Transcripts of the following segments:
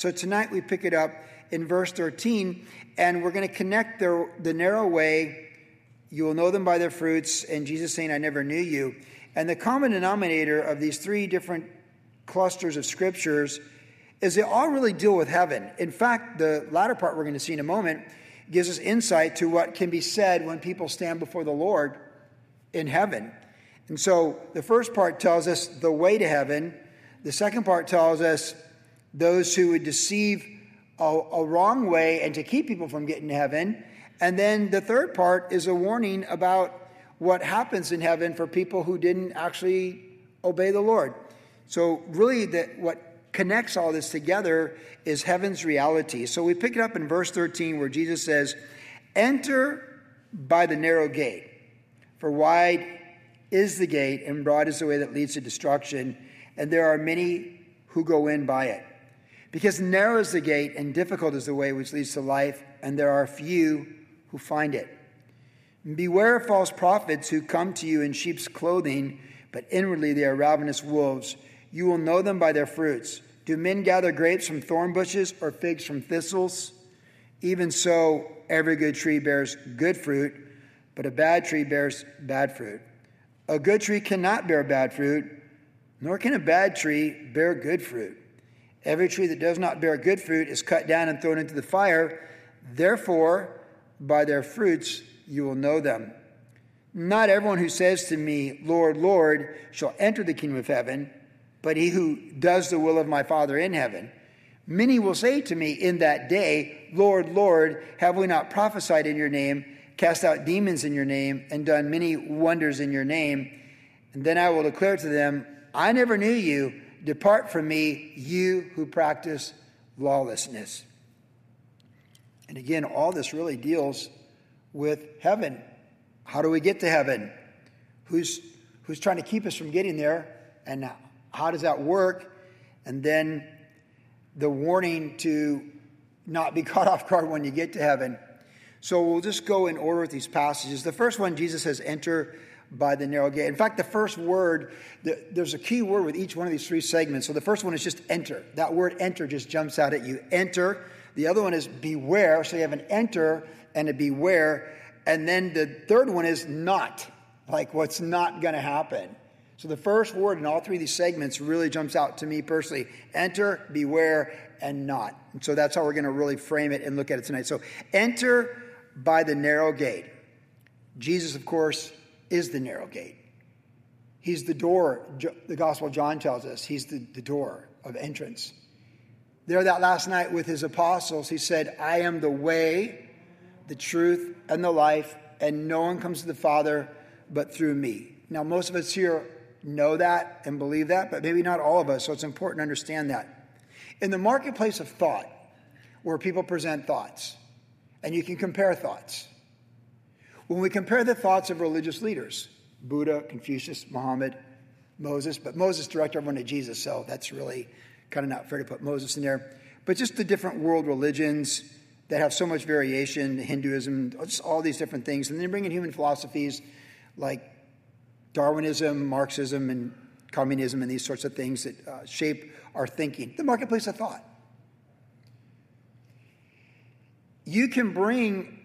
So tonight we pick it up in verse 13, and we're going to connect the, the narrow way. You will know them by their fruits, and Jesus saying, I never knew you. And the common denominator of these three different clusters of scriptures is they all really deal with heaven. In fact, the latter part we're going to see in a moment gives us insight to what can be said when people stand before the Lord in heaven. And so the first part tells us the way to heaven. The second part tells us those who would deceive a, a, wrong way and to keep people from getting to heaven. And then the third part is a warning about what happens in heaven for people who didn't actually obey the Lord. So, really, that what connects all this together is heaven's reality. So, we pick it up in verse 13 where Jesus says, Enter by the narrow gate, for wide is the gate, and broad is the way that leads to destruction, and there are many who go in by it. Because narrow is the gate and difficult is the way which leads to life, and there are few who find it. Beware of false prophets who come to you in sheep's clothing, but inwardly they are ravenous wolves. You will know them by their fruits. Do men gather grapes from thorn bushes or figs from thistles? Even so, every good tree bears good fruit, but a bad tree bears bad fruit. A good tree cannot bear bad fruit, nor can a bad tree bear good fruit. Every tree that does not bear good fruit is cut down and thrown into the fire. Therefore, by their fruits you will know them. Not everyone who says to me, Lord, Lord, shall enter the kingdom of heaven, but he who does the will of my Father in heaven. Many will say to me in that day, Lord, Lord, have we not prophesied in your name, cast out demons in your name, and done many wonders in your name? And then I will declare to them, I never knew you. Depart from me, you who practice lawlessness. And again, all this really deals with heaven. How do we get to heaven? Who's, who's trying to keep us from getting there? And how does that work? And then the warning to not be caught off guard when you get to heaven. So we'll just go in order with these passages. The first one, Jesus says, enter by the narrow gate. In fact, the first word, the, there's a key word with each one of these three segments. So the first one is just enter. That word enter just jumps out at you. Enter. The other one is beware. So you have an enter and a beware. And then the third one is not, like what's not going to happen. So the first word in all three of these segments really jumps out to me personally enter, beware, and not. And so that's how we're going to really frame it and look at it tonight. So enter by the narrow gate. Jesus, of course, is the narrow gate. He's the door, the Gospel of John tells us. He's the, the door of entrance. There, that last night with his apostles, he said, I am the way, the truth, and the life, and no one comes to the Father but through me. Now, most of us here know that and believe that, but maybe not all of us, so it's important to understand that. In the marketplace of thought, where people present thoughts, and you can compare thoughts, when we compare the thoughts of religious leaders, Buddha, Confucius, Muhammad, Moses, but Moses directed everyone to Jesus, so that's really kind of not fair to put Moses in there. But just the different world religions that have so much variation, Hinduism, just all these different things. And then bring in human philosophies like Darwinism, Marxism, and communism, and these sorts of things that uh, shape our thinking. The marketplace of thought. You can bring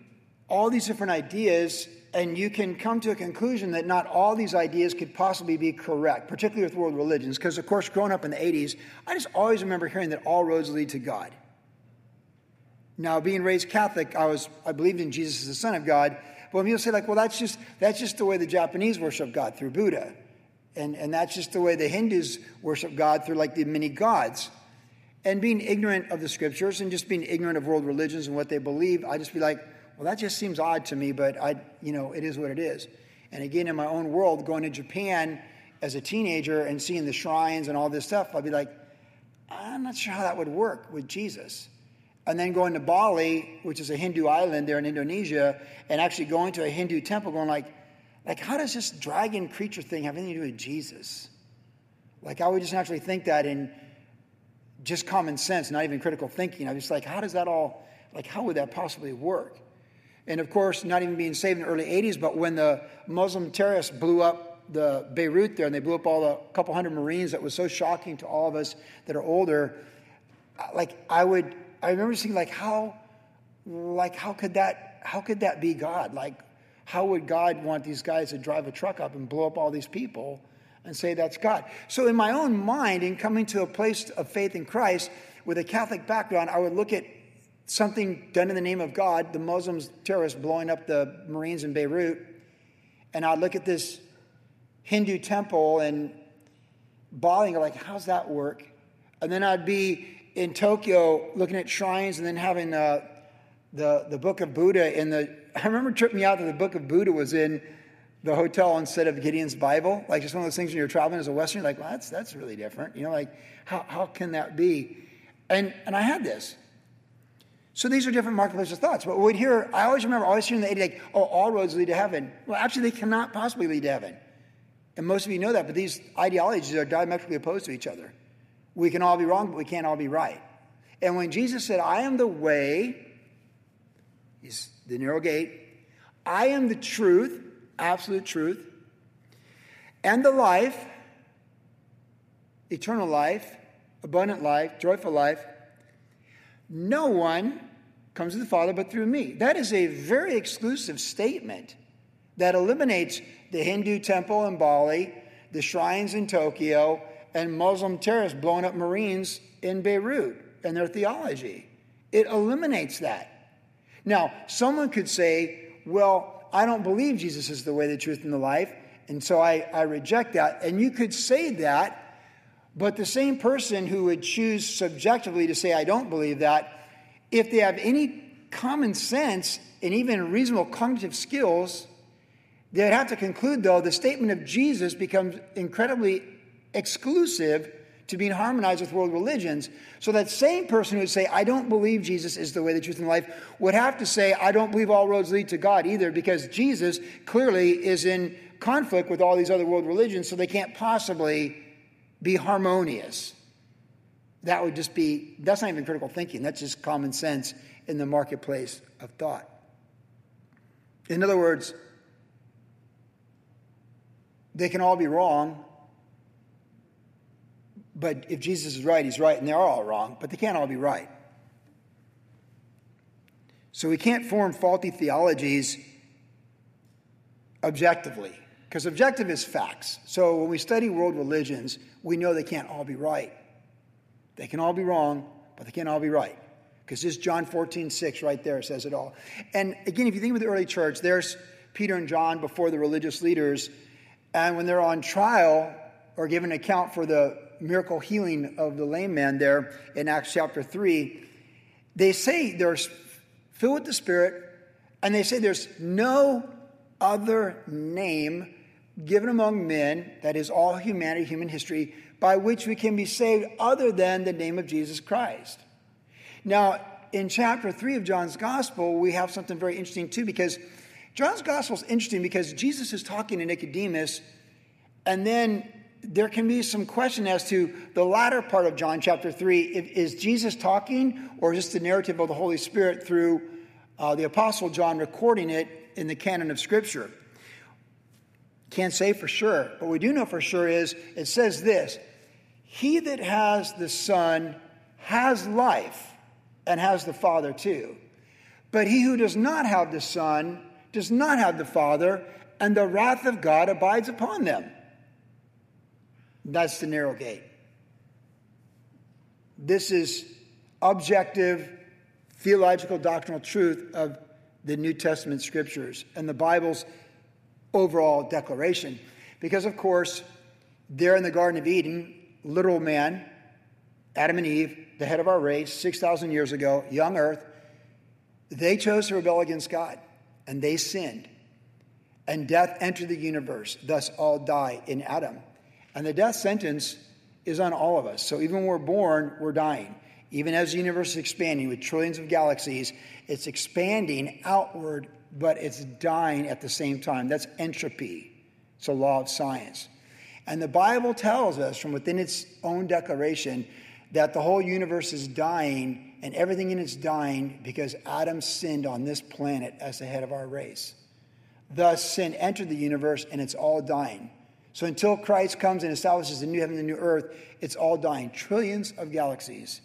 all these different ideas, and you can come to a conclusion that not all these ideas could possibly be correct, particularly with world religions. Because, of course, growing up in the 80s, I just always remember hearing that all roads lead to God. Now, being raised Catholic, I was I believed in Jesus as the Son of God. But when people say, like, well, that's just that's just the way the Japanese worship God through Buddha. And, and that's just the way the Hindus worship God through like the many gods. And being ignorant of the scriptures and just being ignorant of world religions and what they believe, I just be like, well, that just seems odd to me, but I, you know, it is what it is. And again, in my own world, going to Japan as a teenager and seeing the shrines and all this stuff, I'd be like, I'm not sure how that would work with Jesus. And then going to Bali, which is a Hindu island there in Indonesia, and actually going to a Hindu temple, going like, like, how does this dragon creature thing have anything to do with Jesus? Like, I would just naturally think that in just common sense, not even critical thinking. I was like, how does that all, like, how would that possibly work? And of course, not even being saved in the early 80s, but when the Muslim terrorists blew up the Beirut there and they blew up all the couple hundred Marines, that was so shocking to all of us that are older. Uh, like I would, I remember seeing like how, like how could that, how could that be God? Like, how would God want these guys to drive a truck up and blow up all these people and say that's God? So in my own mind, in coming to a place of faith in Christ with a Catholic background, I would look at something done in the name of God, the Muslims, terrorists blowing up the Marines in Beirut, and I'd look at this Hindu temple and Bali, like, how's that work? And then I'd be in Tokyo looking at shrines and then having uh, the, the book of Buddha in the. I remember tripping me out that the book of Buddha was in the hotel instead of Gideon's Bible. Like just one of those things when you're traveling as a Westerner, like, well, that's, that's really different. You know, like, how, how can that be? And, and I had this. So these are different marketplaces of thoughts. But we'd hear, I always remember always hearing the 80, like, oh, all roads lead to heaven. Well, actually, they cannot possibly lead to heaven. And most of you know that, but these ideologies are diametrically opposed to each other. We can all be wrong, but we can't all be right. And when Jesus said, I am the way, he's the narrow gate, I am the truth, absolute truth, and the life, eternal life, abundant life, joyful life, no one comes to the Father but through me. That is a very exclusive statement that eliminates the Hindu temple in Bali, the shrines in Tokyo, and Muslim terrorists blowing up Marines in Beirut and their theology. It eliminates that. Now, someone could say, well, I don't believe Jesus is the way, the truth, and the life, and so I, I reject that. And you could say that, but the same person who would choose subjectively to say, I don't believe that, if they have any common sense and even reasonable cognitive skills, they would have to conclude, though, the statement of Jesus becomes incredibly exclusive to being harmonized with world religions. So that same person who would say, I don't believe Jesus is the way, the truth, and life, would have to say, I don't believe all roads lead to God either, because Jesus clearly is in conflict with all these other world religions, so they can't possibly be harmonious. That would just be, that's not even critical thinking, that's just common sense in the marketplace of thought. In other words, they can all be wrong, but if Jesus is right, he's right, and they're all wrong, but they can't all be right. So we can't form faulty theologies objectively. Because objective is facts. So when we study world religions, we know they can't all be right. They can all be wrong, but they can't all be right. Because this John 14, 6 right there says it all. And again, if you think of the early church, there's Peter and John before the religious leaders. And when they're on trial or given an account for the miracle healing of the lame man there in Acts chapter 3, they say they're filled with the Spirit, and they say there's no other name given among men, that is all humanity, human history, by which we can be saved other than the name of Jesus Christ. Now, in chapter 3 of John's Gospel, we have something very interesting too, because John's Gospel is interesting because Jesus is talking to Nicodemus, and then there can be some question as to the latter part of John chapter 3. Is Jesus talking, or is this the narrative of the Holy Spirit through uh, the Apostle John recording it in the canon of Scripture? Can't say for sure, but we do know for sure is it says this He that has the Son has life and has the Father too. But he who does not have the Son does not have the Father, and the wrath of God abides upon them. That's the narrow gate. This is objective theological doctrinal truth of the New Testament scriptures and the Bible's overall declaration. Because, of course, there in the Garden of Eden, literal man, Adam and Eve, the head of our race, 6,000 years ago, young earth, they chose to rebel against God and they sinned. And death entered the universe, thus all die in Adam. And the death sentence is on all of us. So even when we're born, we're dying. Even as the universe is expanding with trillions of galaxies, it's expanding outward but it's dying at the same time. That's entropy. It's a law of science. And the Bible tells us from within its own declaration that the whole universe is dying and everything in it's dying because Adam sinned on this planet as the head of our race. Thus, sin entered the universe and it's all dying. So until Christ comes and establishes the new heaven and the new earth, it's all dying. Trillions of galaxies.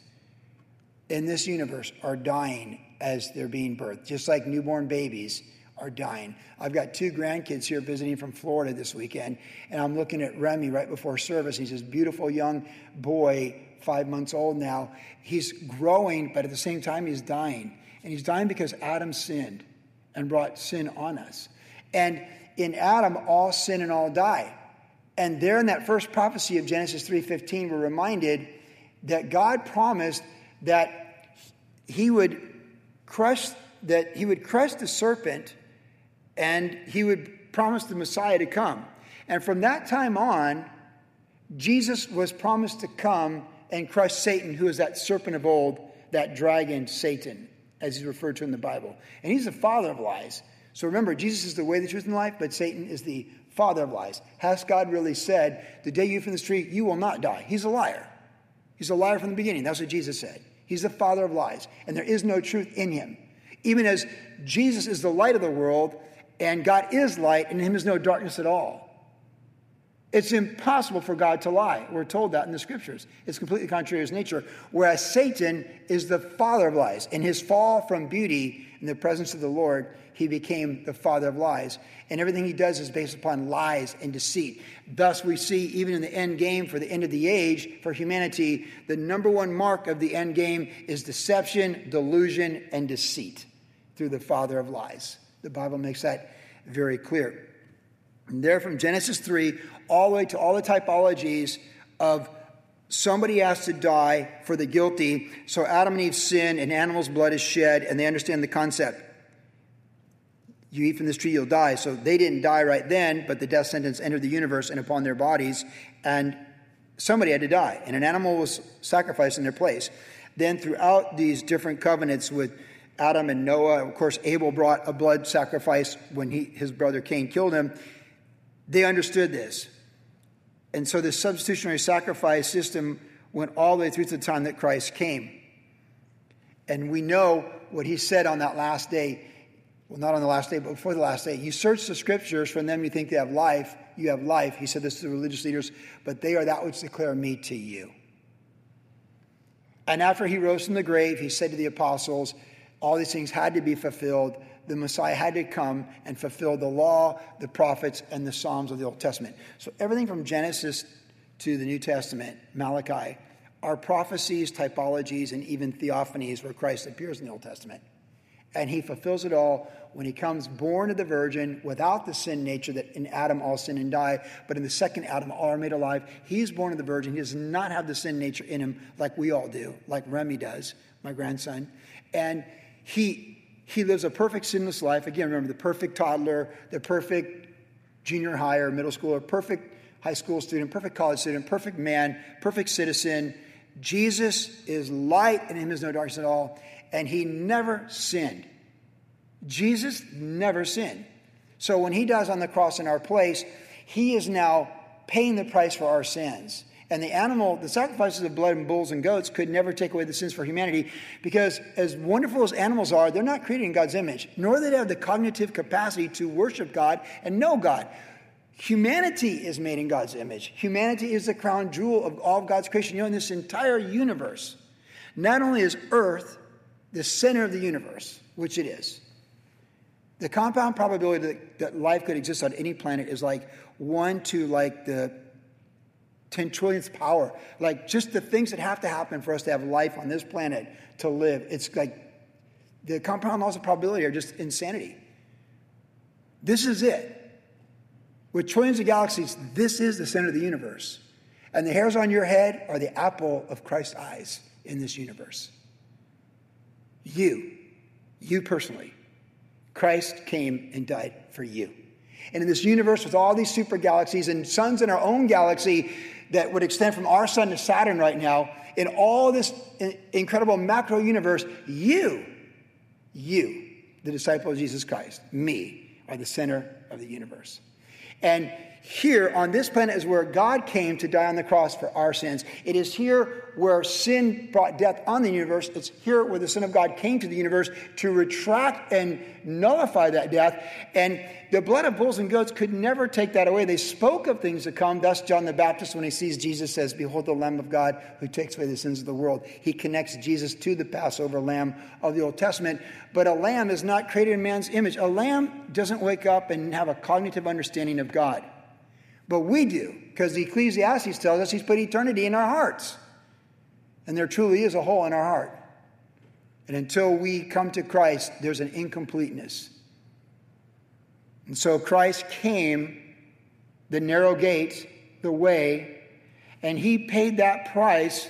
in this universe are dying as they're being birthed, just like newborn babies are dying. I've got two grandkids here visiting from Florida this weekend, and I'm looking at Remy right before service. He's this beautiful young boy, five months old now. He's growing, but at the same time, he's dying. And he's dying because Adam sinned and brought sin on us. And in Adam, all sin and all die. And there in that first prophecy of Genesis 3:15, we're reminded that God promised that he would crush that he would crush the serpent and he would promise the Messiah to come. And from that time on, Jesus was promised to come and crush Satan, who is that serpent of old, that dragon, Satan, as he's referred to in the Bible. And he's the father of lies. So remember, Jesus is the way, the truth, and life, but Satan is the father of lies. Has God really said, the day you from this tree, you will not die? He's a liar. He's a liar from the beginning. That's what Jesus said. He's the father of lies, and there is no truth in him. Even as Jesus is the light of the world, and God is light, and in him is no darkness at all. It's impossible for God to lie. We're told that in the scriptures. It's completely contrary to his nature. Whereas Satan is the father of lies. In his fall from beauty in the presence of the Lord, he became the father of lies. And everything he does is based upon lies and deceit. Thus, we see, even in the end game for the end of the age for humanity, the number one mark of the end game is deception, delusion, and deceit through the father of lies. The Bible makes that very clear. And there, from Genesis 3 all the way to all the typologies of somebody has to die for the guilty. So Adam and Eve sin, and animal's blood is shed, and they understand the concept. You eat from this tree, you'll die. So they didn't die right then, but the death sentence entered the universe and upon their bodies, and somebody had to die, and an animal was sacrificed in their place. Then, throughout these different covenants with Adam and Noah. Of course, Abel brought a blood sacrifice when he, his brother Cain killed him. They understood this. And so the substitutionary sacrifice system went all the way through to the time that Christ came. And we know what he said on that last day. Well, not on the last day, but before the last day. You search the scriptures, from them you think they have life. You have life. He said this to the religious leaders, but they are that which declare me to you. And after he rose from the grave, he said to the apostles, all these things had to be fulfilled. The Messiah had to come and fulfill the law, the prophets, and the Psalms of the Old Testament. So everything from Genesis to the New Testament, Malachi, are prophecies, typologies, and even theophanies where Christ appears in the Old Testament. And he fulfills it all when he comes born of the virgin without the sin nature that in Adam all sin and die, but in the second Adam all are made alive. He's born of the virgin. He does not have the sin nature in him like we all do, like Remy does, my grandson. And he, he lives a perfect sinless life. Again, remember the perfect toddler, the perfect junior high or middle schooler, perfect high school student, perfect college student, perfect man, perfect citizen. Jesus is light and in him is no darkness at all. And he never sinned. Jesus never sinned. So when he dies on the cross in our place, he is now paying the price for our sins. And the animal, the sacrifices of blood and bulls and goats could never take away the sins for humanity because, as wonderful as animals are, they're not created in God's image, nor do they have the cognitive capacity to worship God and know God. Humanity is made in God's image. Humanity is the crown jewel of all of God's creation. You know, in this entire universe, not only is Earth the center of the universe, which it is, the compound probability that, that life could exist on any planet is like one to like the 10 trillionth power. Like just the things that have to happen for us to have life on this planet to live. It's like the compound laws of probability are just insanity. This is it. With trillions of galaxies, this is the center of the universe. And the hairs on your head are the apple of Christ's eyes in this universe. You, you personally, Christ came and died for you. And in this universe with all these super galaxies and suns in our own galaxy, that would extend from our sun to Saturn right now, in all this incredible macro universe, you, you, the disciple of Jesus Christ, me, are the center of the universe. And here on this planet is where God came to die on the cross for our sins. It is here where sin brought death on the universe. It's here where the Son of God came to the universe to retract and nullify that death. And the blood of bulls and goats could never take that away. They spoke of things to come. Thus, John the Baptist, when he sees Jesus, says, Behold the Lamb of God who takes away the sins of the world. He connects Jesus to the Passover lamb of the Old Testament. But a lamb is not created in man's image. A lamb doesn't wake up and have a cognitive understanding of God. But we do, because the Ecclesiastes tells us he's put eternity in our hearts. And there truly is a hole in our heart. And until we come to Christ, there's an incompleteness. And so Christ came, the narrow gate, the way, and he paid that price.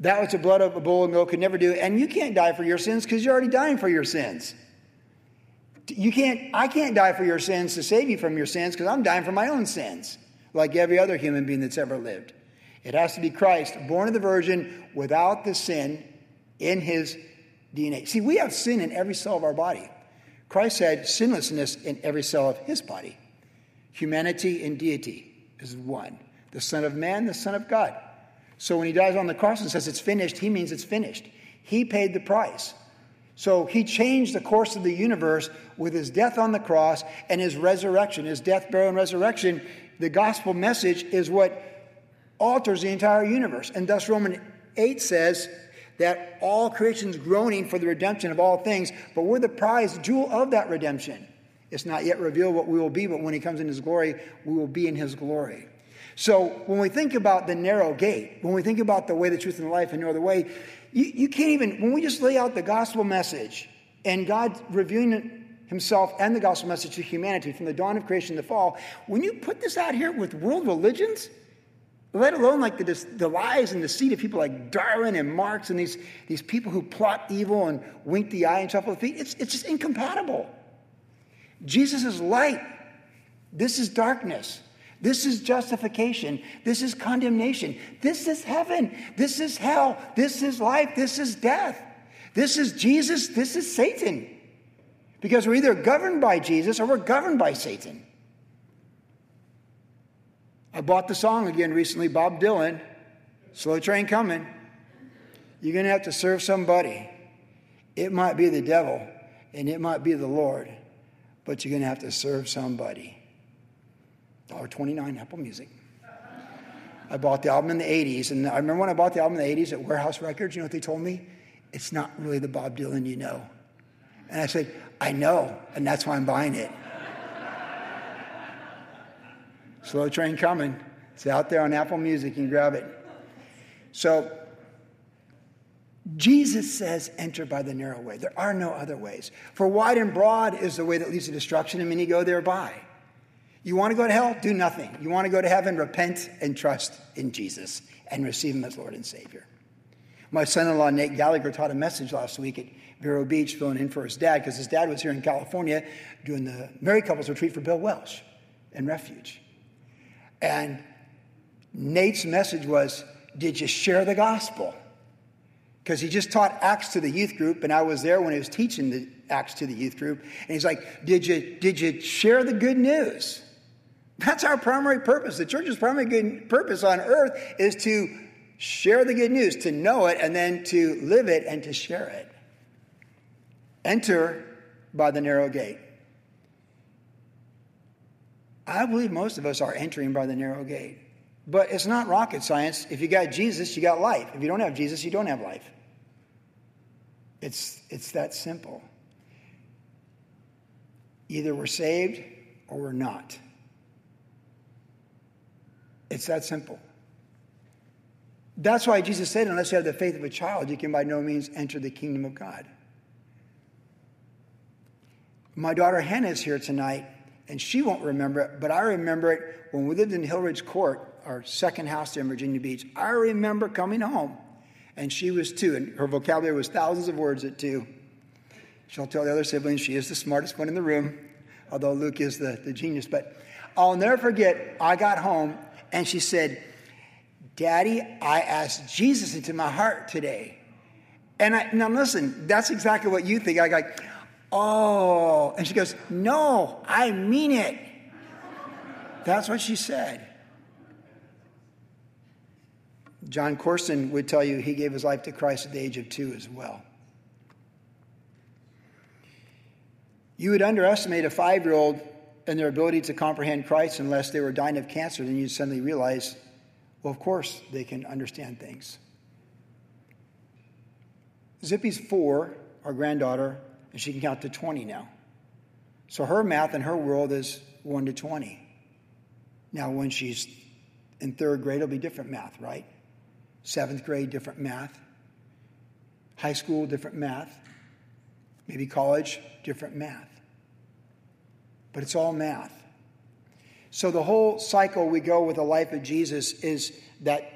That was the blood of a bull and goat could never do. And you can't die for your sins because you're already dying for your sins. You can't, I can't die for your sins to save you from your sins because I'm dying for my own sins, like every other human being that's ever lived. It has to be Christ, born of the Virgin, without the sin in his DNA. See, we have sin in every cell of our body. Christ had sinlessness in every cell of his body. Humanity and deity is one. The Son of Man, the Son of God. So when he dies on the cross and says it's finished, he means it's finished. He paid the price. So he changed the course of the universe with his death on the cross and his resurrection, his death, burial, and resurrection. The gospel message is what alters the entire universe. And thus, Romans 8 says that all creation's groaning for the redemption of all things, but we're the prize jewel of that redemption. It's not yet revealed what we will be, but when he comes in his glory, we will be in his glory. So when we think about the narrow gate, when we think about the way, the truth, and the life, and no other way, you, you can't even, when we just lay out the gospel message and God revealing himself and the gospel message to humanity from the dawn of creation to the fall, when you put this out here with world religions, let alone like the, the lies and deceit of people like Darwin and Marx and these, these people who plot evil and wink the eye and shuffle the feet, it's, it's just incompatible. Jesus is light. This is darkness. This is justification. This is condemnation. This is heaven. This is hell. This is life. This is death. This is Jesus. This is Satan. Because we're either governed by Jesus or we're governed by Satan. I bought the song again recently, Bob Dylan, Slow Train Coming. You're going to have to serve somebody. It might be the devil and it might be the Lord, but you're going to have to serve somebody. $1.29 Apple Music. I bought the album in the 80s, and I remember when I bought the album in the 80s at Wherehouse Records, you know what they told me? It's not really the Bob Dylan you know. And I said, I know, and that's why I'm buying it. Slow train coming. It's out there on Apple Music. You can grab it. So, Jesus says, enter by the narrow way. There are no other ways. For wide and broad is the way that leads to destruction, and many go thereby. You want to go to hell? Do nothing. You want to go to heaven? Repent and trust in Jesus and receive Him as Lord and Savior. My son in law, Nate Gallagher, taught a message last week at Vero Beach, filling in for his dad, because his dad was here in California doing the married couples retreat for Bill Welsh in Refuge. And Nate's message was Did you share the gospel? Because he just taught Acts to the youth group, and I was there when he was teaching the Acts to the youth group. And he's like, Did you, did you share the good news? That's our primary purpose. The church's primary good purpose on earth is to share the good news, to know it, and then to live it and to share it. Enter by the narrow gate. I believe most of us are entering by the narrow gate. But it's not rocket science. If you got Jesus, you got life. If you don't have Jesus, you don't have life. It's, it's that simple. Either we're saved or we're not. It's that simple. That's why Jesus said, unless you have the faith of a child, you can by no means enter the kingdom of God. My daughter Hannah is here tonight, and she won't remember it, but I remember it when we lived in Hillridge Court, our second house there in Virginia Beach. I remember coming home, and she was two, and her vocabulary was thousands of words at two. She'll tell the other siblings she is the smartest one in the room, although Luke is the, the genius. But I'll never forget, I got home and she said, Daddy, I asked Jesus into my heart today. And I, now listen, that's exactly what you think. I go, oh. And she goes, no, I mean it. That's what she said. Jon Courson would tell you he gave his life to Christ at the age of two as well. You would underestimate a five year old and their ability to comprehend Christ unless they were dying of cancer. Then you'd suddenly realize, well, of course they can understand things. Zippy's four, our granddaughter, and she can count to 20 now. So her math in her world is 1 to 20. Now, when she's in third grade, it'll be different math, right? Seventh grade, different math. High school, different math. Maybe college, different math. But it's all math. So the whole cycle we go with the life of Jesus is that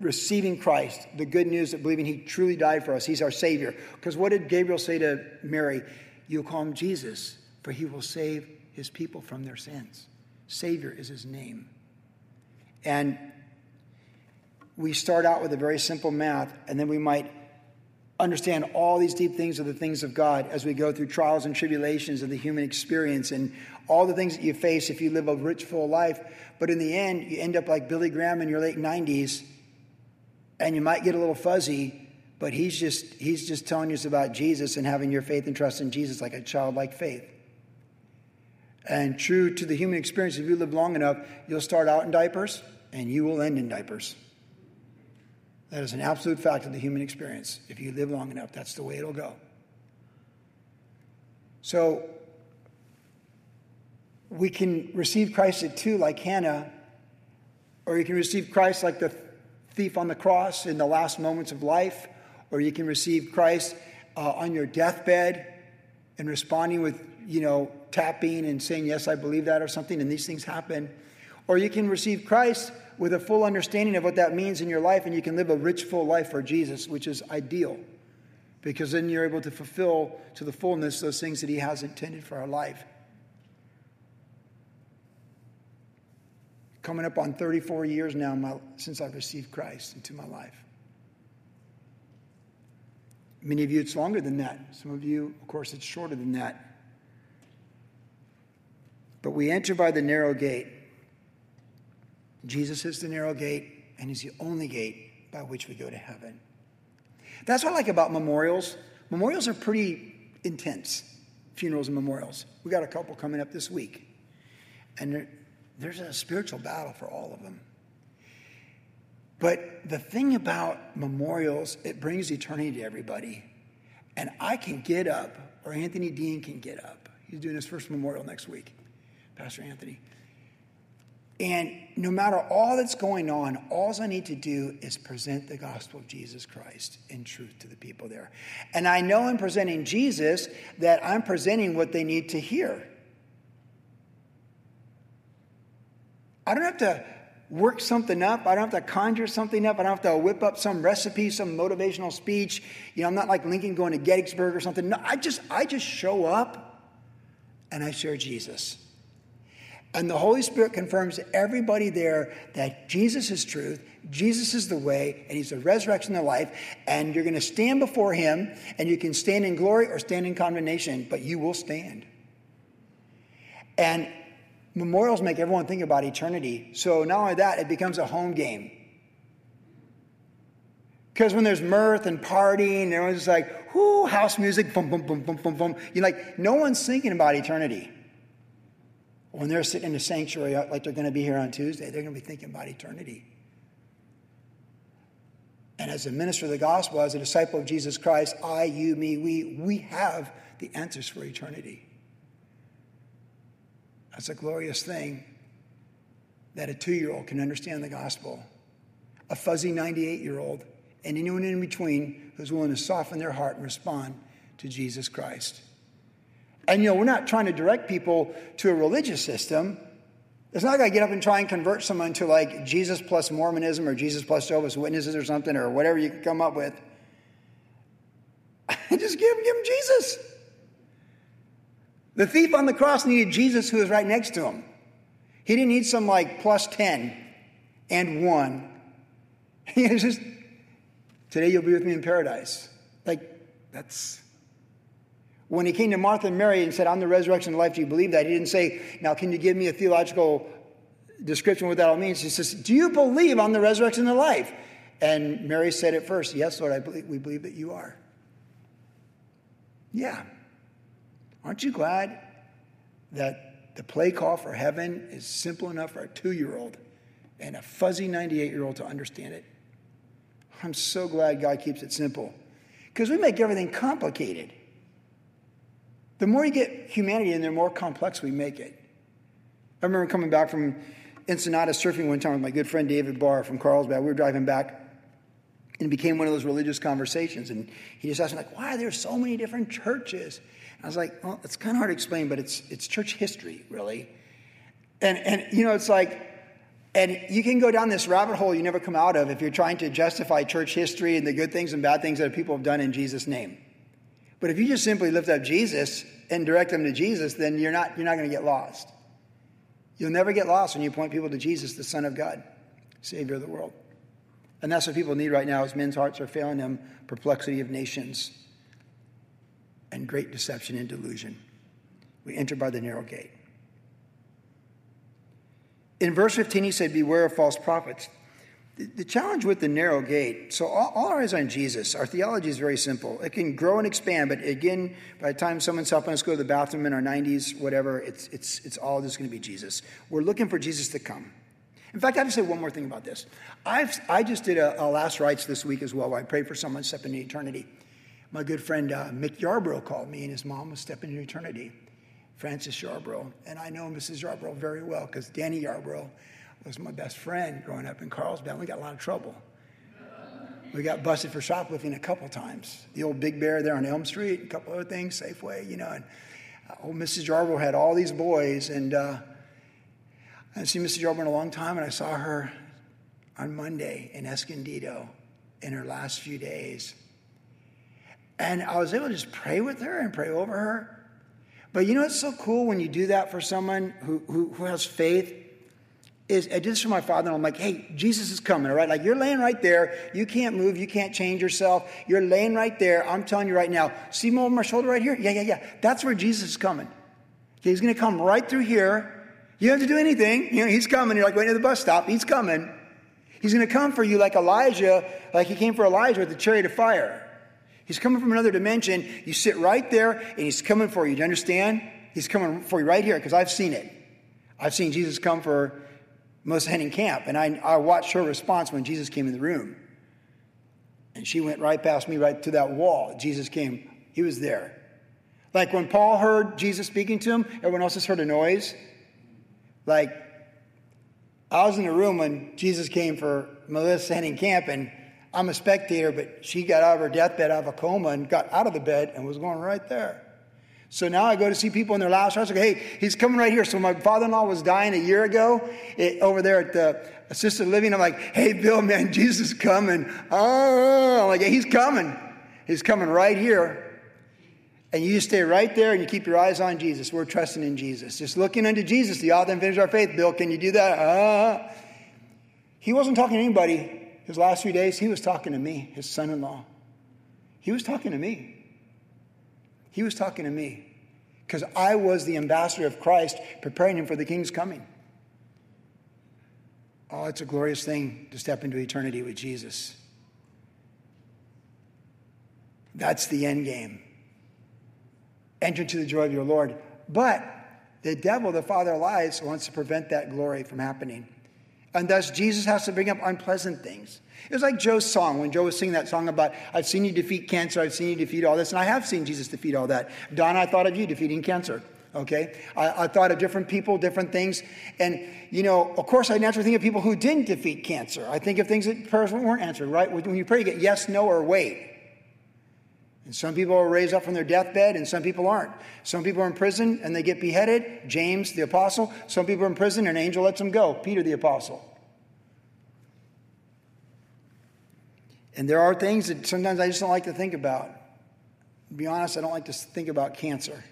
receiving Christ, the good news that believing he truly died for us, he's our Savior. Because what did Gabriel say to Mary? You'll call him Jesus, for he will save his people from their sins. Savior is his name. And we start out with a very simple math, and then we might understand all these deep things of the things of God as we go through trials and tribulations of the human experience and all the things that you face if you live a rich, full life. But in the end, you end up like Billy Graham in your late 90s, and you might get a little fuzzy, but he's just, he's just telling you about Jesus and having your faith and trust in Jesus like a childlike faith. And true to the human experience, if you live long enough, you'll start out in diapers and you will end in diapers. That is an absolute fact of the human experience. If you live long enough, that's the way it'll go. So we can receive Christ at two, like Hannah, or you can receive Christ like the thief on the cross in the last moments of life, or you can receive Christ uh, on your deathbed and responding with, you know, tapping and saying, Yes, I believe that, or something, and these things happen. Or you can receive Christ with a full understanding of what that means in your life, and you can live a rich, full life for Jesus, which is ideal. Because then you're able to fulfill to the fullness those things that He has intended for our life. Coming up on 34 years now my, since I've received Christ into my life. Many of you, it's longer than that. Some of you, of course, it's shorter than that. But we enter by the narrow gate. Jesus is the narrow gate, and He's the only gate by which we go to heaven. That's what I like about memorials. Memorials are pretty intense, funerals and memorials. We got a couple coming up this week. And there's a spiritual battle for all of them. But the thing about memorials, it brings eternity to everybody. And I can get up, or Anthony Dean can get up. He's doing his first memorial next week, Pastor Anthony. And no matter all that's going on, all I need to do is present the gospel of Jesus Christ in truth to the people there. And I know in presenting Jesus that I'm presenting what they need to hear. I don't have to work something up. I don't have to conjure something up. I don't have to whip up some recipe, some motivational speech. You know, I'm not like Lincoln going to Gettysburg or something. No, I just I just show up and I share Jesus. And the Holy Spirit confirms to everybody there that Jesus is truth, Jesus is the way, and He's the resurrection of life. And you're going to stand before Him, and you can stand in glory or stand in condemnation, but you will stand. And memorials make everyone think about eternity. So not only that, it becomes a home game. Because when there's mirth and partying, everyone's just like, whoo, house music, boom, boom, boom, boom, boom, boom. You're like, no one's thinking about eternity. When they're sitting in the sanctuary uh, like they're going to be here on Tuesday, they're going to be thinking about eternity. And as a minister of the gospel, as a disciple of Jesus Christ, I, you, me, we, we have the answers for eternity. That's a glorious thing that a two year old can understand the gospel, a fuzzy 98 year old, and anyone in between who's willing to soften their heart and respond to Jesus Christ. And, you know, we're not trying to direct people to a religious system. It's not like I get up and try and convert someone to like Jesus plus Mormonism or Jesus plus Jehovah's Witnesses or something or whatever you can come up with. just give, give them Jesus. The thief on the cross needed Jesus who was right next to him. He didn't need some like plus 10 and one. He was just, today you'll be with me in paradise. Like, that's when he came to Martha and Mary and said, I'm the resurrection and life, do you believe that? He didn't say, Now, can you give me a theological description of what that all means. He says, Do you believe on the resurrection and the life? And Mary said at first, Yes, Lord, I believe, we believe that you are. Yeah. Aren't you glad that the play call for heaven is simple enough for a two year old and a fuzzy 98 year old to understand it? I'm so glad God keeps it simple because we make everything complicated. The more you get humanity in there, the more complex we make it. I remember coming back from Ensenada surfing one time with my good friend David Barr from Carlsbad. We were driving back, and it became one of those religious conversations. And he just asked me, like, why are there so many different churches? And I was like, well, it's kind of hard to explain, but it's, it's church history, really. And, and, you know, it's like, and you can go down this rabbit hole you never come out of if you're trying to justify church history and the good things and bad things that people have done in Jesus' name. But if you just simply lift up Jesus and direct them to Jesus, then you're not, you're not going to get lost. You'll never get lost when you point people to Jesus, the Son of God, Savior of the world. And that's what people need right now is men's hearts are failing them, perplexity of nations, and great deception and delusion. We enter by the narrow gate. In verse 15, he said, Beware of false prophets. The challenge with the narrow gate, so all, all, our eyes on Jesus. Our theology is very simple. It can grow and expand, but again, by the time someone's helping us go to the bathroom in our 90s, whatever, it's, it's, it's all just going to be Jesus. We're looking for Jesus to come. In fact, I have to say one more thing about this. I've, I just did a, a last rites this week as well, where I prayed for someone stepping into eternity. My good friend uh, Mick Yarbrough called me, and his mom was stepping into eternity, Frances Yarbrough. And I know Mrs. Yarbrough very well because Danny Yarbrough was my best friend growing up in Carlsbad. We got a lot of trouble. We got busted for shoplifting a couple times. The old Big Bear there on Elm Street, a couple other things, Safeway, you know. And uh, old Mrs. Yarbrough had all these boys, and uh, I hadn't seen Mrs. Yarbrough in a long time, and I saw her on Monday in Escondido in her last few days. And I was able to just pray with her and pray over her. But you know what's so cool when you do that for someone who, who, who has faith? is I did this for my father, and I'm like, hey, Jesus is coming, all right? Like you're laying right there. You can't move. You can't change yourself. You're laying right there. I'm telling you right now. See him over my shoulder right here? Yeah, yeah, yeah. That's where Jesus is coming. Okay, he's going to come right through here. You don't have to do anything. You know, he's coming. You're like waiting at the bus stop. He's coming. He's going to come for you like Elijah, like he came for Elijah with the chariot of fire. He's coming from another dimension. You sit right there, and he's coming for you. Do you understand? He's coming for you right here because I've seen it. I've seen Jesus come for Melissa Henning Camp, and I, I watched her response when Jesus came in the room. And she went right past me, right to that wall. Jesus came, he was there. Like when Paul heard Jesus speaking to him, everyone else just heard a noise. Like, I was in the room when Jesus came for Melissa Henning Camp, and I'm a spectator, but she got out of her deathbed out of a coma and got out of the bed and was going right there. So now I go to see people in their last house. I go, hey, he's coming right here. So my father-in-law was dying a year ago it, over there at the assisted living. I'm like, hey, Bill, man, Jesus is coming. Oh, I'm like, yeah, he's coming. He's coming right here. And you just stay right there and you keep your eyes on Jesus. We're trusting in Jesus. Just looking unto Jesus, the author and finisher of our faith. Bill, can you do that? Uh, he wasn't talking to anybody his last few days. He was talking to me, his son-in-law. He was talking to me. He was talking to me because I was the ambassador of Christ, preparing him for the king's coming. Oh, it's a glorious thing to step into eternity with Jesus. That's the end game. Enter into the joy of your Lord. But the devil, the father of lies, wants to prevent that glory from happening. And thus, Jesus has to bring up unpleasant things. It was like Joe's song when Joe was singing that song about, I've seen you defeat cancer, I've seen you defeat all this, and I have seen Jesus defeat all that. Don, I thought of you defeating cancer. Okay? I, I thought of different people, different things. And, you know, of course, I naturally think of people who didn't defeat cancer. I think of things that prayers weren't answered, right? When you pray, you get yes, no, or wait. And some people are raised up from their deathbed, and some people aren't. Some people are in prison and they get beheaded. James, the apostle. Some people are in prison and an angel lets them go. Peter, the apostle. And there are things that sometimes I just don't like to think about. To be honest, I don't like to think about cancer.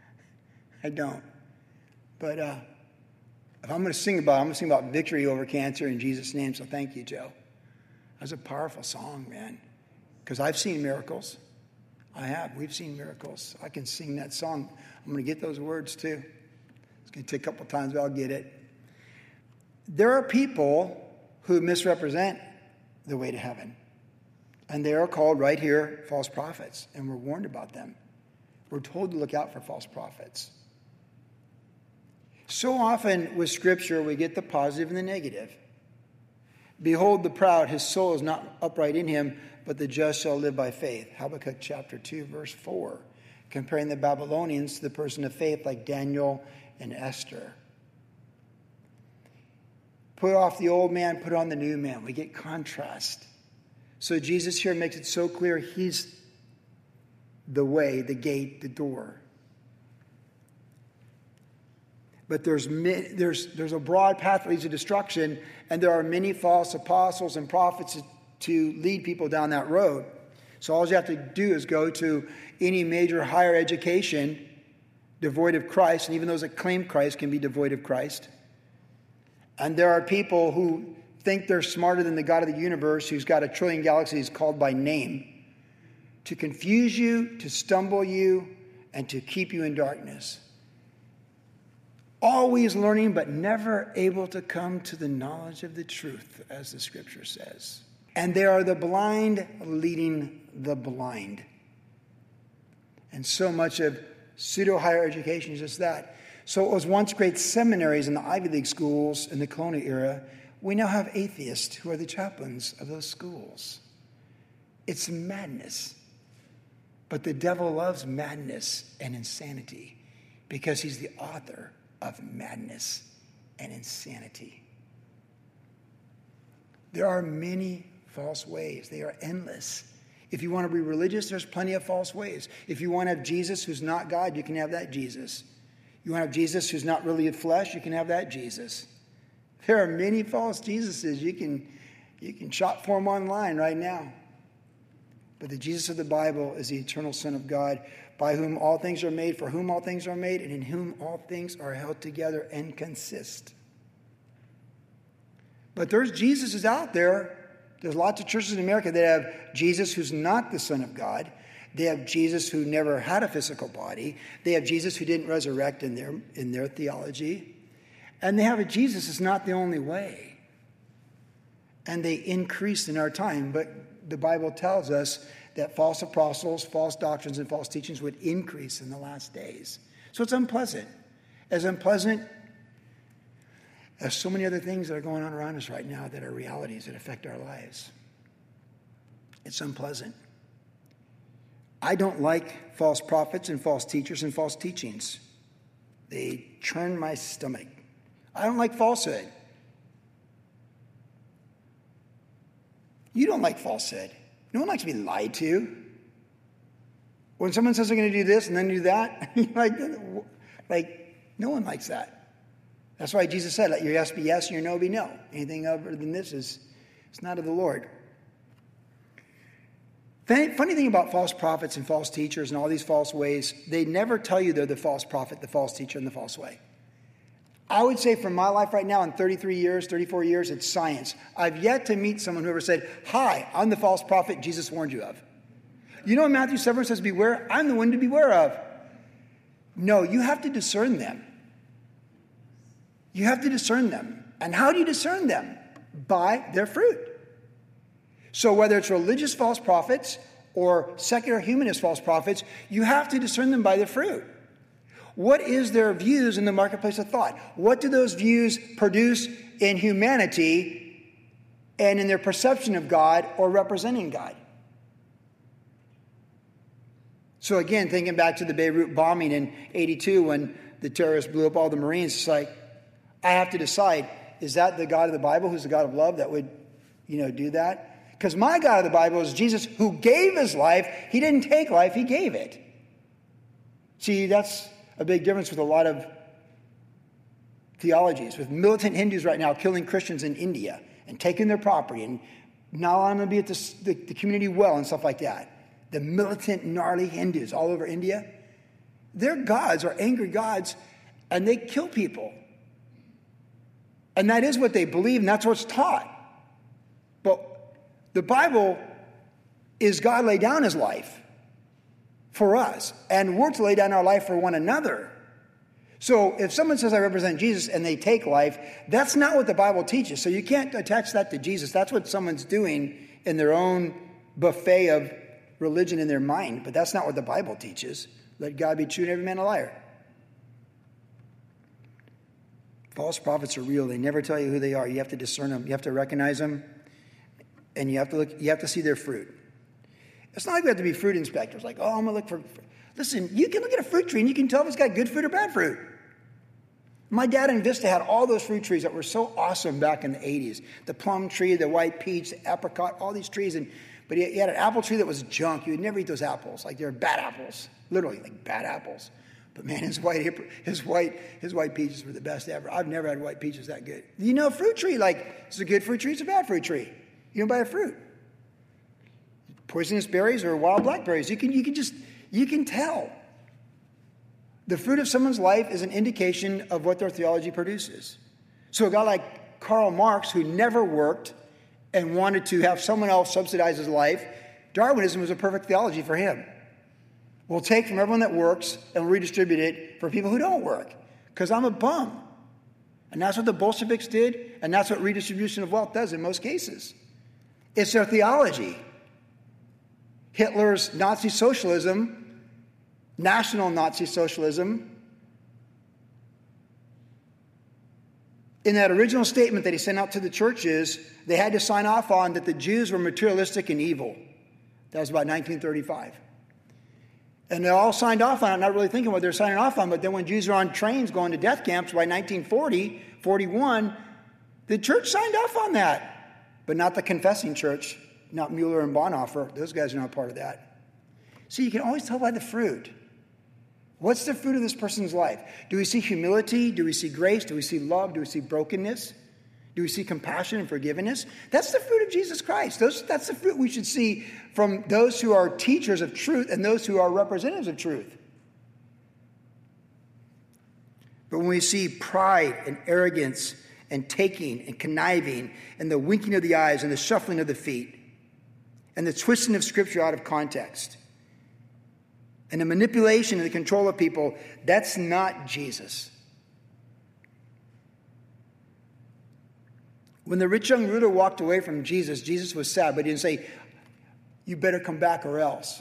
I don't. But uh, if I'm going to sing about, it, I'm going to sing about victory over cancer in Jesus' name. So thank you, Joe. That's a powerful song, man. Because I've seen miracles. I have. We've seen miracles. I can sing that song. I'm going to get those words too. It's going to take a couple times, but I'll get it. there are people who misrepresent the way to heaven. And they are called right here false prophets, and we're warned about them. We're told to look out for false prophets. So often with Scripture, we get the positive and the negative. Behold the proud, his soul is not upright in him, but the just shall live by faith. Habakkuk chapter 2, verse 4, comparing the Babylonians to the person of faith like Daniel and Esther. Put off the old man, put on the new man. We get contrast. So Jesus here makes it so clear he's the way, the gate, the door. But there's, there's, there's a broad path that leads to destruction, and there are many false apostles and prophets to lead people down that road. So all you have to do is go to any major higher education devoid of Christ, and even those that claim Christ can be devoid of Christ. And there are people who think they're smarter than the God of the universe, who's got a trillion galaxies called by name, to confuse you, to stumble you, and to keep you in darkness. Always learning, but never able to come to the knowledge of the truth, as the scripture says. And they are the blind leading the blind. And so much of pseudo higher education is just that. So it was once great seminaries in the Ivy League schools in the colonial era. We now have atheists who are the chaplains of those schools. It's madness. But the devil loves madness and insanity because he's the author of madness and insanity. There are many false ways, they are endless. If you want to be religious, there's plenty of false ways. If you want to have Jesus who's not God, you can have that Jesus. You want to have Jesus who's not really flesh, you can have that Jesus. There are many false Jesuses. You can, you can shop for them online right now. But the Jesus of the Bible is the eternal Son of God, by whom all things are made, for whom all things are made, and in whom all things are held together and consist. But there's Jesuses out there there's lots of churches in America that have Jesus who's not the Son of God. They have Jesus who never had a physical body. They have Jesus who didn't resurrect in their, in their theology. And they have a Jesus is not the only way. And they increase in our time. But the Bible tells us that false apostles, false doctrines, and false teachings would increase in the last days. So it's unpleasant. As unpleasant there's so many other things that are going on around us right now that are realities that affect our lives. It's unpleasant. I don't like false prophets and false teachers and false teachings. They churn my stomach. I don't like falsehood. You don't like falsehood. No one likes to be lied to. When someone says they're going to do this and then do that, like, like, no one likes that. That's why Jesus said, let your yes be yes and your no be no. Anything other than this is it's not of the Lord. Funny thing about false prophets and false teachers and all these false ways, they never tell you they're the false prophet, the false teacher, and the false way. I would say from my life right now, in 33 years, 34 years, it's science. I've yet to meet someone who ever said, Hi, I'm the false prophet Jesus warned you of. You know Matthew 7 says, Beware, I'm the one to beware of. No, you have to discern them. You have to discern them. And how do you discern them? By their fruit. So, whether it's religious false prophets or secular humanist false prophets, you have to discern them by their fruit. What is their views in the marketplace of thought? What do those views produce in humanity and in their perception of God or representing God? So, again, thinking back to the Beirut bombing in 82 when the terrorists blew up all the Marines, it's like, I have to decide is that the God of the Bible who's the God of love that would, you know, do that? Because my God of the Bible is Jesus who gave his life. He didn't take life, he gave it. See, that's a big difference with a lot of theologies, with militant Hindus right now killing Christians in India and taking their property and not allowing them to be at the, the, the community well and stuff like that. The militant, gnarly Hindus all over India, their gods are angry gods and they kill people. And that is what they believe, and that's what's taught. But the Bible is God lay down his life for us, and we're to lay down our life for one another. So if someone says, I represent Jesus, and they take life, that's not what the Bible teaches. So you can't attach that to Jesus. That's what someone's doing in their own buffet of religion in their mind, but that's not what the Bible teaches. Let God be true and every man a liar. False prophets are real. They never tell you who they are. You have to discern them. You have to recognize them, and you have to look. You have to see their fruit. It's not like we have to be fruit inspectors. Like, oh, I'm gonna look for. Listen, you can look at a fruit tree and you can tell if it's got good fruit or bad fruit. My dad in Vista had all those fruit trees that were so awesome back in the 80s. The plum tree, the white peach, the apricot, all these trees. And but he had an apple tree that was junk. You would never eat those apples. Like they're bad apples. Literally, like bad apples. But man, his white his white his white peaches were the best ever. I've never had white peaches that good. You know, fruit tree like it's a good fruit tree, it's a bad fruit tree. You don't buy a fruit. Poisonous berries or wild blackberries. You can you can just you can tell. The fruit of someone's life is an indication of what their theology produces. So a guy like Karl Marx, who never worked and wanted to have someone else subsidize his life, Darwinism was a perfect theology for him. We'll take from everyone that works and redistribute it for people who don't work because I'm a bum. And that's what the Bolsheviks did, and that's what redistribution of wealth does in most cases. It's their theology. Hitler's Nazi socialism, national Nazi socialism, in that original statement that he sent out to the churches, they had to sign off on that the Jews were materialistic and evil. That was about 1935. And they all signed off on it, not really thinking what they're signing off on. But then when Jews were on trains going to death camps by 1940, 41, the church signed off on that. But not the confessing church, not Mueller and Bonhoeffer. Those guys are not part of that. So you can always tell by the fruit. What's the fruit of this person's life? Do we see humility? Do we see grace? Do we see love? Do we see brokenness? Do we see compassion and forgiveness? That's the fruit of Jesus Christ. Those, that's the fruit we should see from those who are teachers of truth and those who are representatives of truth. But when we see pride and arrogance and taking and conniving and the winking of the eyes and the shuffling of the feet and the twisting of scripture out of context and the manipulation and the control of people, that's not Jesus. When the rich young ruler walked away from Jesus, Jesus was sad, but he didn't say, You better come back or else.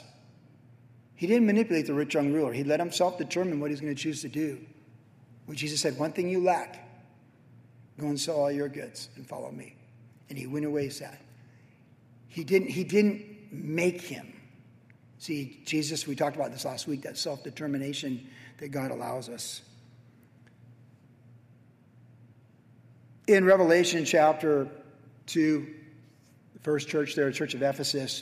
He didn't manipulate the rich young ruler. He let himself determine what he's going to choose to do. When Jesus said, One thing you lack, go and sell all your goods and follow me. And he went away sad. He didn't, he didn't make him. See, Jesus, we talked about this last week, that self determination that God allows us. In Revelation chapter 2, the first church there, the church of Ephesus,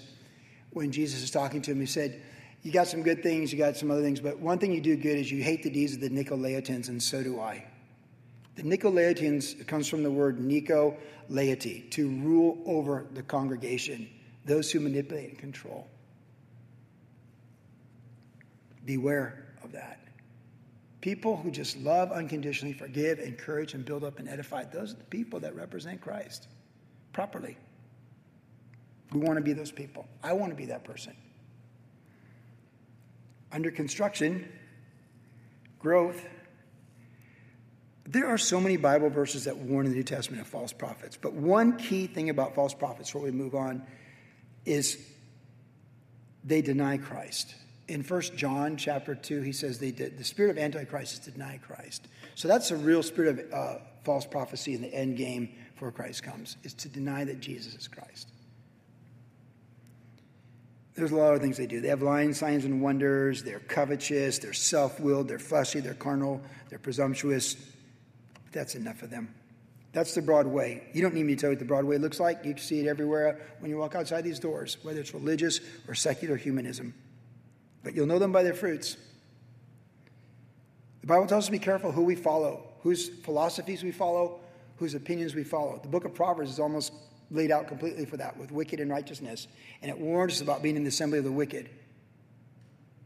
when Jesus is talking to him, he said, You got some good things, you got some other things, but one thing you do good is you hate the deeds of the Nicolaitans, and so do I. The Nicolaitans comes from the word Nico laity, to rule over the congregation, those who manipulate and control. Beware of that. People who just love unconditionally, forgive, encourage, and build up and edify, those are the people that represent Christ properly. We want to be those people. I want to be that person. Under construction, growth, there are so many Bible verses that warn in the New Testament of false prophets. But one key thing about false prophets before we move on is they deny Christ in First John chapter 2, he says they did, the spirit of Antichrist is to deny Christ. So that's a real spirit of uh, false prophecy in the end game before Christ comes, is to deny that Jesus is Christ. There's a lot of things they do. They have lying signs and wonders. They're covetous. They're self willed. They're fleshy. They're carnal. They're presumptuous. That's enough of them. That's the broad way. You don't need me to tell you what the broad way looks like. You can see it everywhere when you walk outside these doors, whether it's religious or secular humanism but you'll know them by their fruits. The Bible tells us to be careful who we follow, whose philosophies we follow, whose opinions we follow. The book of Proverbs is almost laid out completely for that with wicked and righteousness, and it warns us about being in the assembly of the wicked.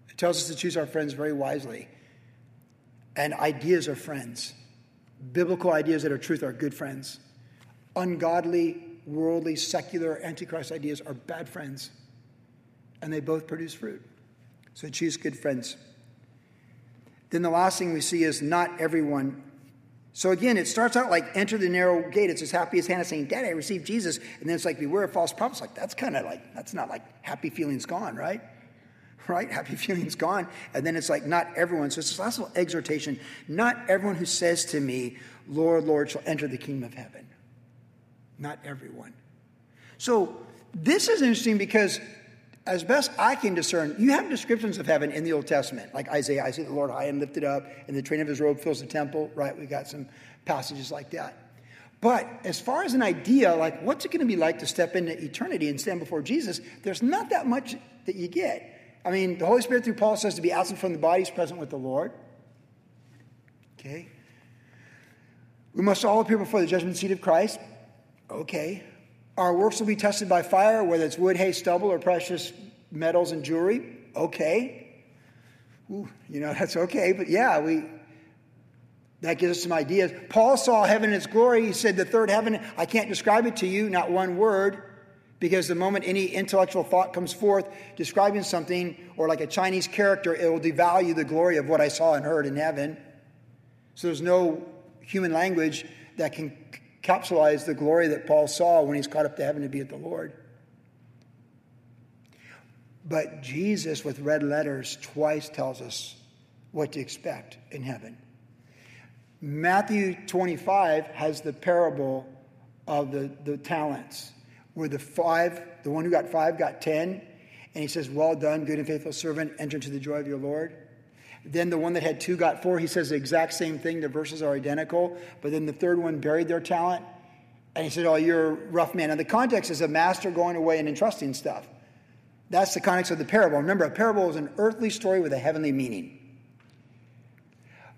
It tells us to choose our friends very wisely. And ideas are friends. Biblical ideas that are truth are good friends. Ungodly, worldly, secular, antichrist ideas are bad friends. And they both produce fruit. So choose good friends. Then the last thing we see is not everyone. So again, it starts out like enter the narrow gate. It's as happy as Hannah saying, Dad, I received Jesus. And then it's like beware of false prophets. Like that's kind of like, that's not like happy feelings gone, right? Right? Happy feelings gone. And then it's like not everyone. So it's this last little exhortation. Not everyone who says to me, Lord, Lord, shall enter the kingdom of heaven. Not everyone. So this is interesting because as best I can discern, you have descriptions of heaven in the Old Testament, like Isaiah, I see the Lord high and lifted up, and the train of his robe fills the temple, right? we've got some passages like that. But as far as an idea, like what's it going to be like to step into eternity and stand before Jesus, there's not that much that you get. I mean, the Holy Spirit through Paul says to be absent from the body is present with the Lord. Okay. We must all appear before the judgment seat of Christ. Okay. Our works will be tested by fire, whether it's wood, hay, stubble, or precious metals and jewelry. Okay. Ooh, you know, that's okay. But yeah, we that gives us some ideas. Paul saw heaven in its glory. He said, The third heaven, I can't describe it to you, not one word, because the moment any intellectual thought comes forth describing something, or like a Chinese character, it will devalue the glory of what I saw and heard in heaven. So there's no human language that can capsulize the glory that Paul saw when he's caught up to heaven to be with the Lord. But Jesus, with red letters, twice tells us what to expect in heaven. Matthew 25 has the parable of the, the talents, where the five, the one who got five got ten, and he says, Well done, good and faithful servant, enter into the joy of your Lord. Then the one that had two got four. He says the exact same thing. The verses are identical. But then the third one buried their talent. And he said, Oh, you're a rough man. And the context is a master going away and entrusting stuff. That's the context of the parable. Remember, a parable is an earthly story with a heavenly meaning.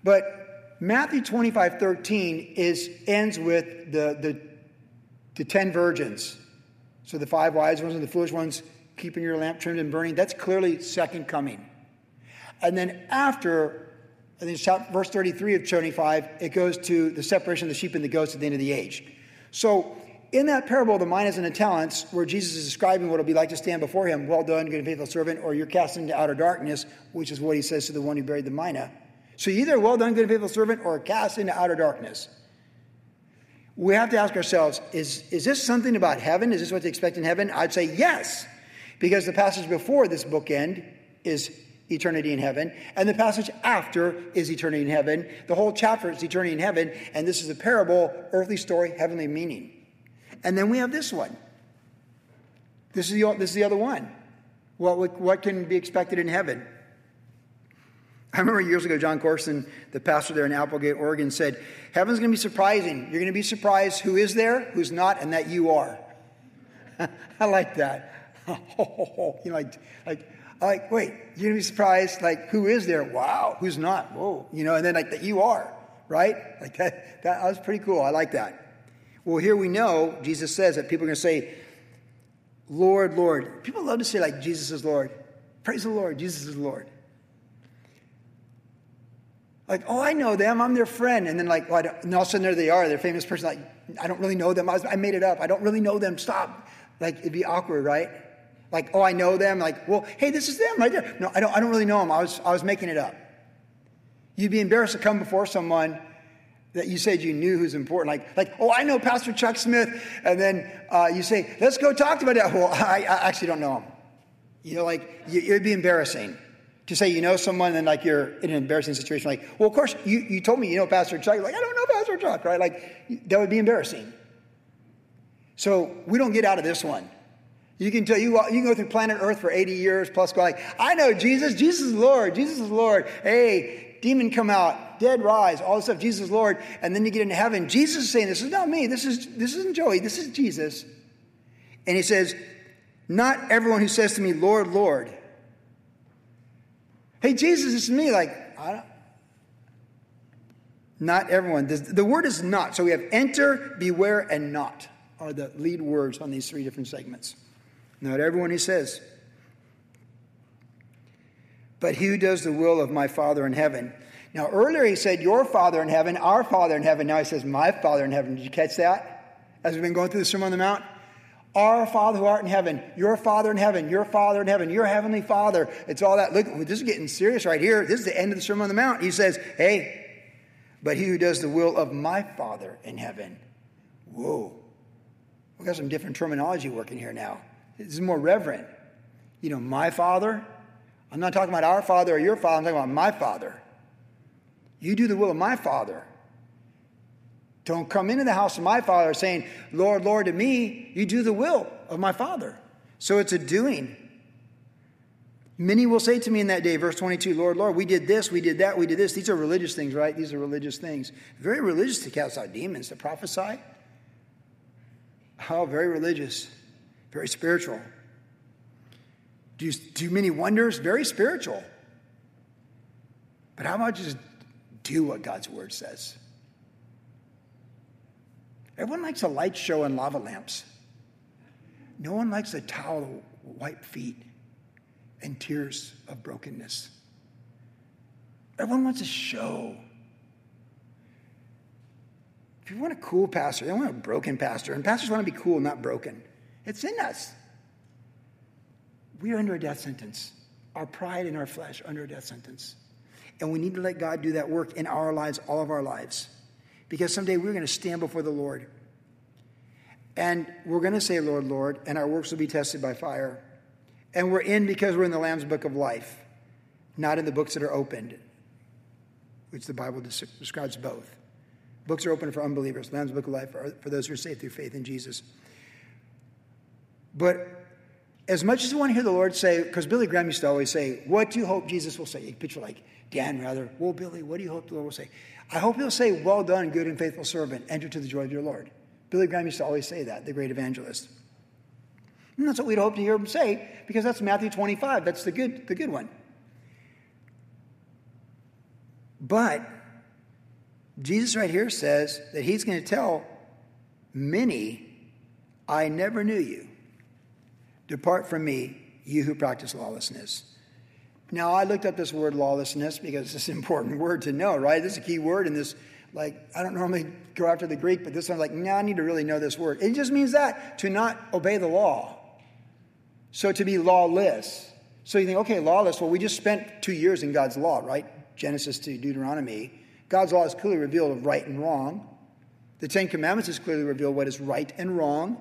But Matthew 25, 13 is, ends with the, the, the 10 virgins. So the five wise ones and the foolish ones keeping your lamp trimmed and burning. That's clearly second coming. And then after, I think it's verse 33 of 25, it goes to the separation of the sheep and the goats at the end of the age. So in that parable, of the minas and the talents, where Jesus is describing what it'll be like to stand before him, well done, good and faithful servant, or you're cast into outer darkness, which is what he says to the one who buried the mina. So either well done, good and faithful servant, or cast into outer darkness. We have to ask ourselves, is, is this something about heaven? Is this what to expect in heaven? I'd say yes, because the passage before this bookend is eternity in heaven, and the passage after is eternity in heaven. The whole chapter is eternity in heaven, and this is a parable, earthly story, heavenly meaning. And then we have this one. This is the, this is the other one. What, what can be expected in heaven? I remember years ago, Jon Courson, the pastor there in Applegate, Oregon, said, Heaven's going to be surprising. You're going to be surprised who is there, who's not, and that you are. I like that. you know, like, like like, wait, you're gonna be surprised, like, who is there? Wow, who's not? Whoa, you know, and then like that you are, right? Like that, that was pretty cool. I like that. Well, here we know Jesus says that people are gonna say, Lord, Lord. People love to say, like, Jesus is Lord. Praise the Lord, Jesus is Lord. Like, oh, I know them, I'm their friend. And then, like, well, and all of a sudden there they are, they're famous person. Like, I don't really know them. I, was, I made it up. I don't really know them. Stop. Like, it'd be awkward, right? Like, oh, I know them. Like, well, hey, this is them right there. No, I don't, I don't really know them. I was, I was making it up. You'd be embarrassed to come before someone that you said you knew who's important. Like, like oh, I know Pastor Chuck Smith. And then uh, you say, let's go talk about that. Well, I, I actually don't know him. You know, like, you, it'd be embarrassing to say you know someone and like you're in an embarrassing situation. Like, well, of course, you, you told me you know Pastor Chuck. You're like, I don't know Pastor Chuck, right? Like, that would be embarrassing. So we don't get out of this one. You can tell you, you can go through planet Earth for 80 years plus go like, I know Jesus, Jesus is Lord, Jesus is Lord. Hey, demon come out, dead rise, all this stuff, Jesus is Lord. And then you get into heaven. Jesus is saying, This is not me, this is this isn't Joey, this is Jesus. And he says, Not everyone who says to me, Lord, Lord. Hey, Jesus, this is me. Like, I don't not everyone. The, the word is not. So we have enter, beware, and not are the lead words on these three different segments. Not everyone, he says. But he who does the will of my Father in heaven? Now, earlier he said, Your Father in heaven, our Father in heaven. Now he says, My Father in heaven. Did you catch that? As we've been going through the Sermon on the Mount? Our Father who art in heaven, your Father in heaven, your Father in heaven, your Heavenly Father. It's all that. Look, this is getting serious right here. This is the end of the Sermon on the Mount. He says, Hey, but he who does the will of my Father in heaven. Whoa. We've got some different terminology working here now. This is more reverent. You know, my Father. I'm not talking about our Father or your Father. I'm talking about my Father. You do the will of my Father. Don't come into the house of my Father saying, Lord, Lord, to me. You do the will of my Father. So it's a doing. Many will say to me in that day, verse 22, Lord, Lord, we did this, we did that, we did this. These are religious things, right? These are religious things. Very religious to cast out demons, to prophesy. Oh, very religious, very spiritual. Do, do many wonders? Very spiritual. But how about just do what God's word says? Everyone likes a light show and lava lamps. No one likes a towel wipe feet and tears of brokenness. Everyone wants a show. If you want a cool pastor, they want a broken pastor. And pastors want to be cool, not broken. It's in us. We are under a death sentence. Our pride and our flesh under a death sentence. And we need to let God do that work in our lives, all of our lives. Because someday we're going to stand before the Lord. And we're going to say, Lord, Lord, and our works will be tested by fire. And we're in because we're in the Lamb's book of life, not in the books that are opened, which the Bible describes both. Books are open for unbelievers. Lamb's book of life for those who are saved through faith in Jesus. But as much as you want to hear the Lord say, because Billy Graham used to always say, What do you hope Jesus will say? You picture like Dan, rather. Well, Billy, what do you hope the Lord will say? I hope he'll say, Well done, good and faithful servant. Enter to the joy of your Lord. Billy Graham used to always say that, the great evangelist. And that's what we'd hope to hear him say, because that's Matthew 25. That's the good, the good one. But Jesus right here says that he's going to tell many, I never knew you. Depart from me, you who practice lawlessness. Now, I looked up this word lawlessness because it's an important word to know, right? This is a key word in this like, I don't normally go after the Greek, but this one's like, no, I need to really know this word. It just means that, to not obey the law. So to be lawless. So you think, okay, lawless, well, we just spent two years in God's law, right? Genesis to Deuteronomy. God's law is clearly revealed of right and wrong. The Ten Commandments is clearly revealed what is right and wrong.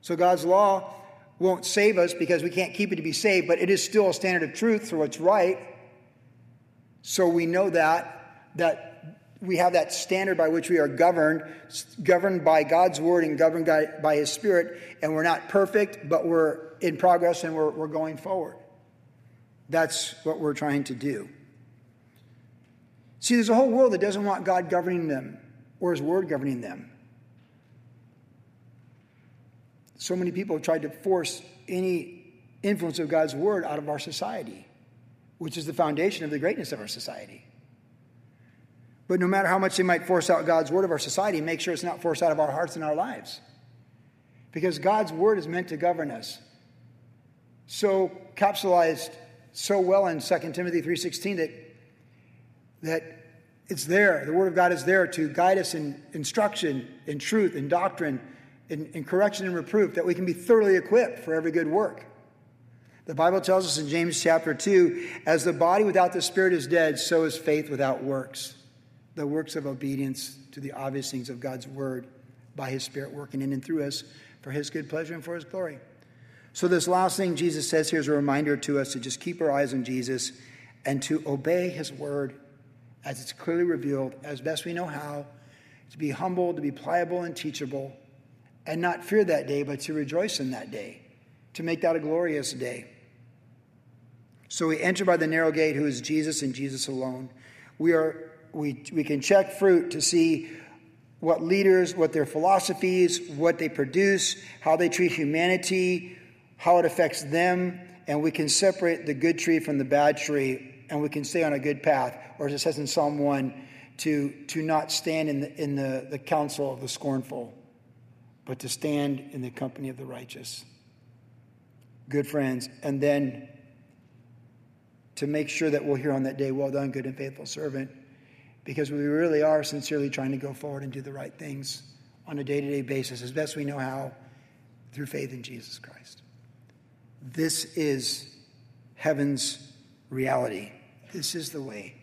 So God's law won't save us because we can't keep it to be saved, but it is still a standard of truth for what's right. So we know that, that we have that standard by which we are governed, governed by God's word and governed by his spirit, and we're not perfect, but we're in progress and we're, we're going forward. That's what we're trying to do. See, there's a whole world that doesn't want God governing them or his word governing them. So many people have tried to force any influence of God's word out of our society, which is the foundation of the greatness of our society. But no matter how much they might force out God's word of our society, make sure it's not forced out of our hearts and our lives. Because God's word is meant to govern us. So capsulized so well in 2 Timothy 3:16 that that it's there. The word of God is there to guide us in instruction, in truth, in doctrine, in, in correction and reproof, that we can be thoroughly equipped for every good work. The Bible tells us in James chapter 2 as the body without the spirit is dead, so is faith without works the works of obedience to the obvious things of God's word by his spirit working in and through us for his good pleasure and for his glory. So, this last thing Jesus says here is a reminder to us to just keep our eyes on Jesus and to obey his word as it's clearly revealed as best we know how, to be humble, to be pliable and teachable, and not fear that day, but to rejoice in that day, to make that a glorious day. So we enter by the narrow gate, who is Jesus and Jesus alone. We are we, we can check fruit to see what leaders, what their philosophies, what they produce, how they treat humanity, how it affects them, and we can separate the good tree from the bad tree, and we can stay on a good path. Or as it says in Psalm 1, to, to not stand in, the, in the, the counsel of the scornful, but to stand in the company of the righteous. Good friends. And then to make sure that we'll hear on that day, well done, good and faithful servant because we really are sincerely trying to go forward and do the right things on a day to day basis as best we know how through faith in Jesus Christ. This is heaven's reality. This is the way.